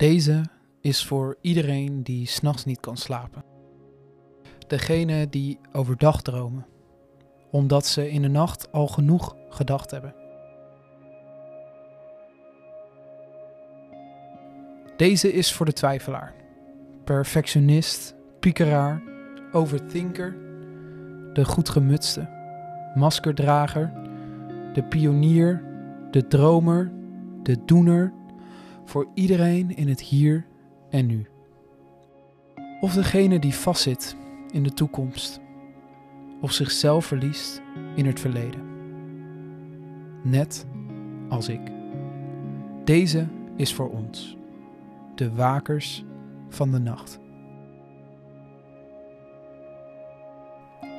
Deze is voor iedereen die s'nachts niet kan slapen. Degene die overdag dromen, omdat ze in de nacht al genoeg gedacht hebben. Deze is voor de twijfelaar, perfectionist, piekeraar, overthinker, de goedgemutste, maskerdrager, de pionier, de dromer, de doener, voor iedereen in het hier en nu. Of degene die vastzit in de toekomst, of zichzelf verliest in het verleden. Net als ik. Deze is voor ons, de wakers van de nacht.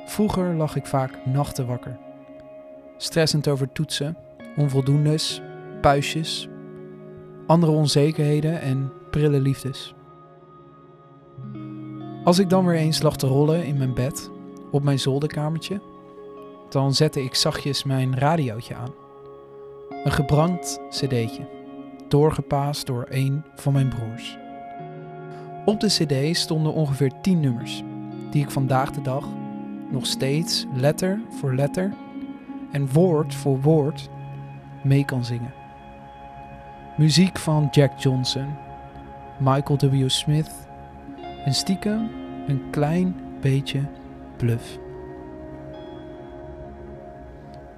Vroeger lag ik vaak nachten wakker, stressend over toetsen, onvoldoendes, puistjes, andere onzekerheden en prille liefdes. Als ik dan weer eens lag te rollen in mijn bed, op mijn zolderkamertje, dan zette ik zachtjes mijn radiootje aan. Een gebrand cd'tje, doorgepaast door een van mijn broers. Op de cd stonden ongeveer 10 nummers, die ik vandaag de dag nog steeds letter voor letter en woord voor woord mee kan zingen. Muziek van Jack Johnson, Michael W. Smith en stiekem een klein beetje bluff.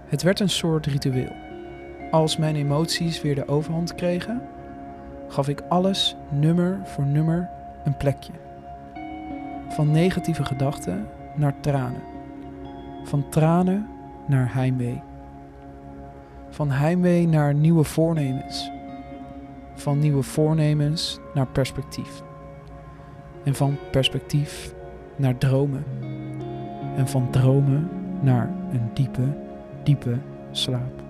Het werd een soort ritueel. Als mijn emoties weer de overhand kregen, gaf ik alles nummer voor nummer een plekje. Van negatieve gedachten naar tranen. Van tranen naar heimwee. Van heimwee naar nieuwe voornemens. Van nieuwe voornemens naar perspectief. En van perspectief naar dromen. En van dromen naar een diepe, diepe slaap.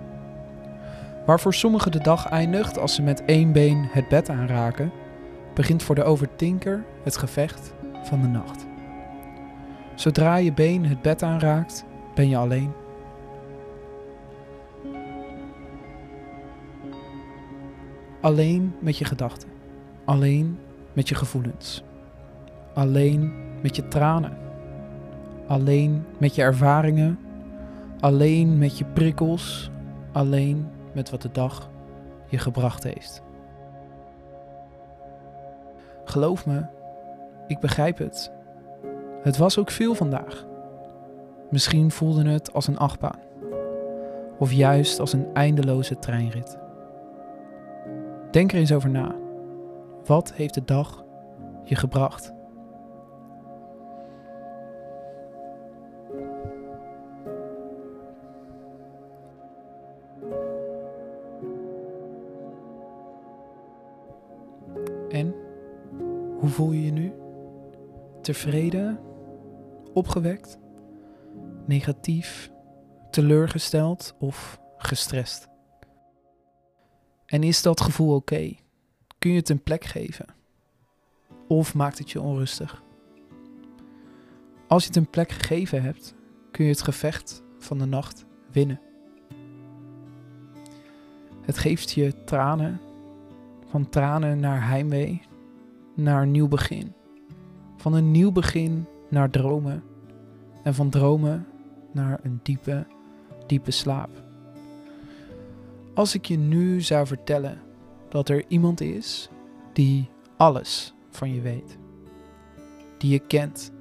Waar voor sommigen de dag eindigt als ze met één been het bed aanraken, begint voor de overtinker het gevecht van de nacht. Zodra je been het bed aanraakt, ben je alleen. Alleen met je gedachten. Alleen met je gevoelens. Alleen met je tranen. Alleen met je ervaringen. Alleen met je prikkels. Alleen met wat de dag je gebracht heeft. Geloof me, ik begrijp het. Het was ook veel vandaag. Misschien voelde het als een achtbaan. Of juist als een eindeloze treinrit. Denk er eens over na. Wat heeft de dag je gebracht? En hoe voel je je nu? Tevreden? Opgewekt? Negatief? Teleurgesteld of gestrest? En is dat gevoel oké? Kun je het een plek geven? Of maakt het je onrustig? Als je het een plek gegeven hebt, kun je het gevecht van de nacht winnen. Het geeft je tranen, van tranen naar heimwee, naar een nieuw begin. Van een nieuw begin naar dromen en van dromen naar een diepe, diepe slaap. Als ik je nu zou vertellen dat er iemand is die alles van je weet, die je kent,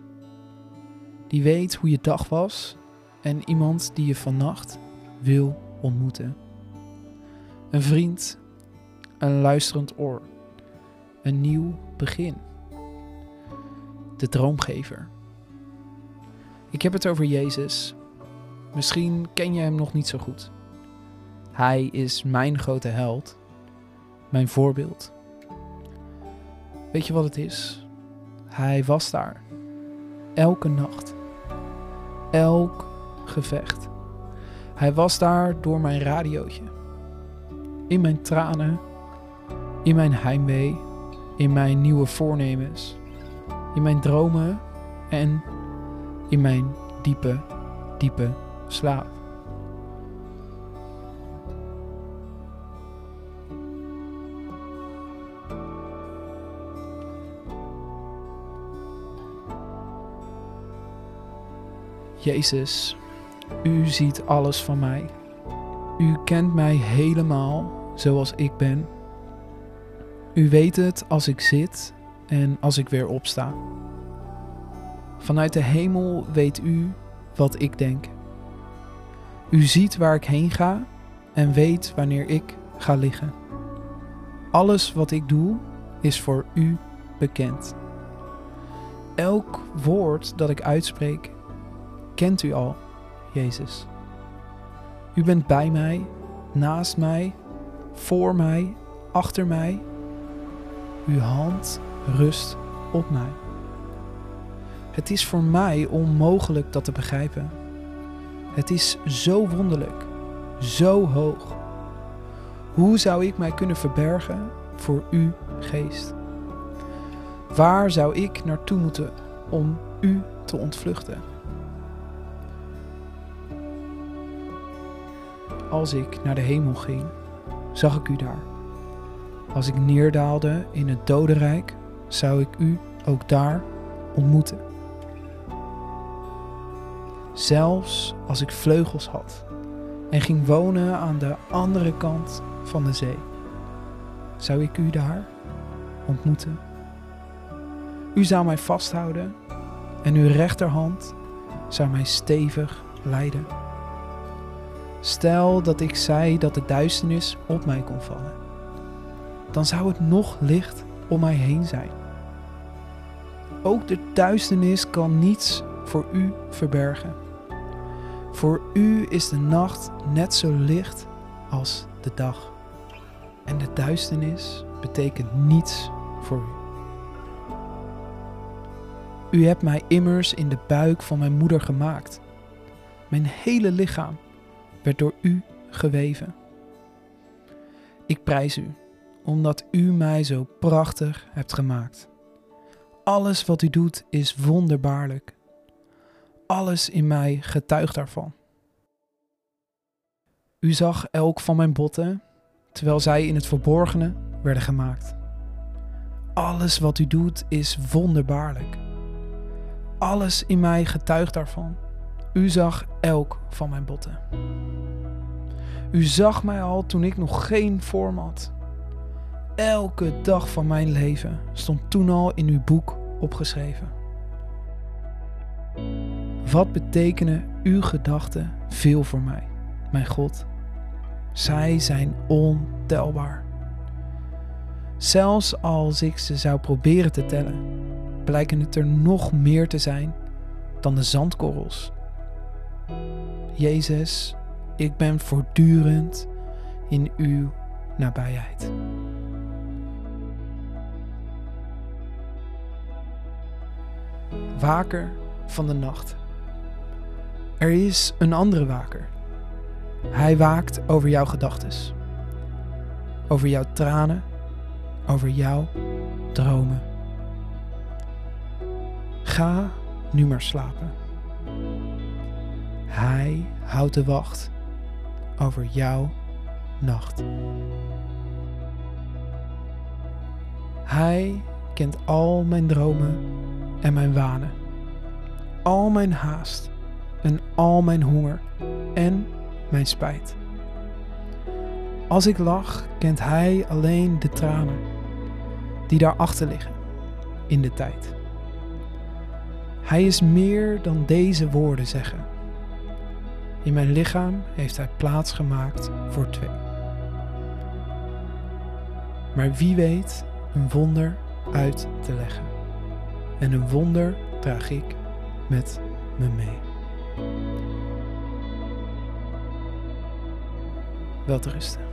die weet hoe je dag was en iemand die je vannacht wil ontmoeten. Een vriend, een luisterend oor, een nieuw begin. De droomgever. Ik heb het over Jezus. Misschien ken je hem nog niet zo goed. Hij is mijn grote held, mijn voorbeeld. Weet je wat het is? Hij was daar. Elke nacht. Elk gevecht. Hij was daar door mijn radiootje. In mijn tranen, in mijn heimwee, in mijn nieuwe voornemens, in mijn dromen en in mijn diepe, diepe slaap. Jezus, u ziet alles van mij. U kent mij helemaal zoals ik ben. U weet het als ik zit en als ik weer opsta. Vanuit de hemel weet u wat ik denk. U ziet waar ik heen ga en weet wanneer ik ga liggen. Alles wat ik doe is voor u bekend. Elk woord dat ik uitspreek, kent u al, Jezus. U bent bij mij, naast mij, voor mij, achter mij. Uw hand rust op mij. Het is voor mij onmogelijk dat te begrijpen. Het is zo wonderlijk, zo hoog. Hoe zou ik mij kunnen verbergen voor uw geest? Waar zou ik naartoe moeten om u te ontvluchten? Als ik naar de hemel ging, zag ik u daar. Als ik neerdaalde in het dodenrijk, zou ik u ook daar ontmoeten. Zelfs als ik vleugels had en ging wonen aan de andere kant van de zee, zou ik u daar ontmoeten. U zou mij vasthouden en uw rechterhand zou mij stevig leiden. Stel dat ik zei dat de duisternis op mij kon vallen, dan zou het nog licht om mij heen zijn. Ook de duisternis kan niets voor u verbergen. Voor u is de nacht net zo licht als de dag. En de duisternis betekent niets voor u. U hebt mij immers in de buik van mijn moeder gemaakt. Mijn hele lichaam werd door u geweven. Ik prijs u, omdat u mij zo prachtig hebt gemaakt. Alles wat u doet is wonderbaarlijk. Alles in mij getuigt daarvan. U zag elk van mijn botten, terwijl zij in het verborgene werden gemaakt. Alles wat u doet is wonderbaarlijk. Alles in mij getuigt daarvan. U zag elk van mijn botten. U zag mij al toen ik nog geen vorm had. Elke dag van mijn leven stond toen al in uw boek opgeschreven. Wat betekenen uw gedachten veel voor mij, mijn God? Zij zijn ontelbaar. Zelfs als ik ze zou proberen te tellen, blijken het er nog meer te zijn dan de zandkorrels. Jezus, ik ben voortdurend in uw nabijheid. Waker van de nacht. Er is een andere waker. Hij waakt over jouw gedachtes, over jouw tranen, over jouw dromen. Ga nu maar slapen. Hij houdt de wacht over jouw nacht. Hij kent al mijn dromen en mijn wanen, al mijn haast en al mijn honger en mijn spijt. Als ik lach, kent Hij alleen de tranen die daarachter liggen in de tijd. Hij is meer dan deze woorden zeggen. In mijn lichaam heeft Hij plaats gemaakt voor twee. Maar wie weet een wonder uit te leggen. En een wonder draag ik met me mee. Welterusten.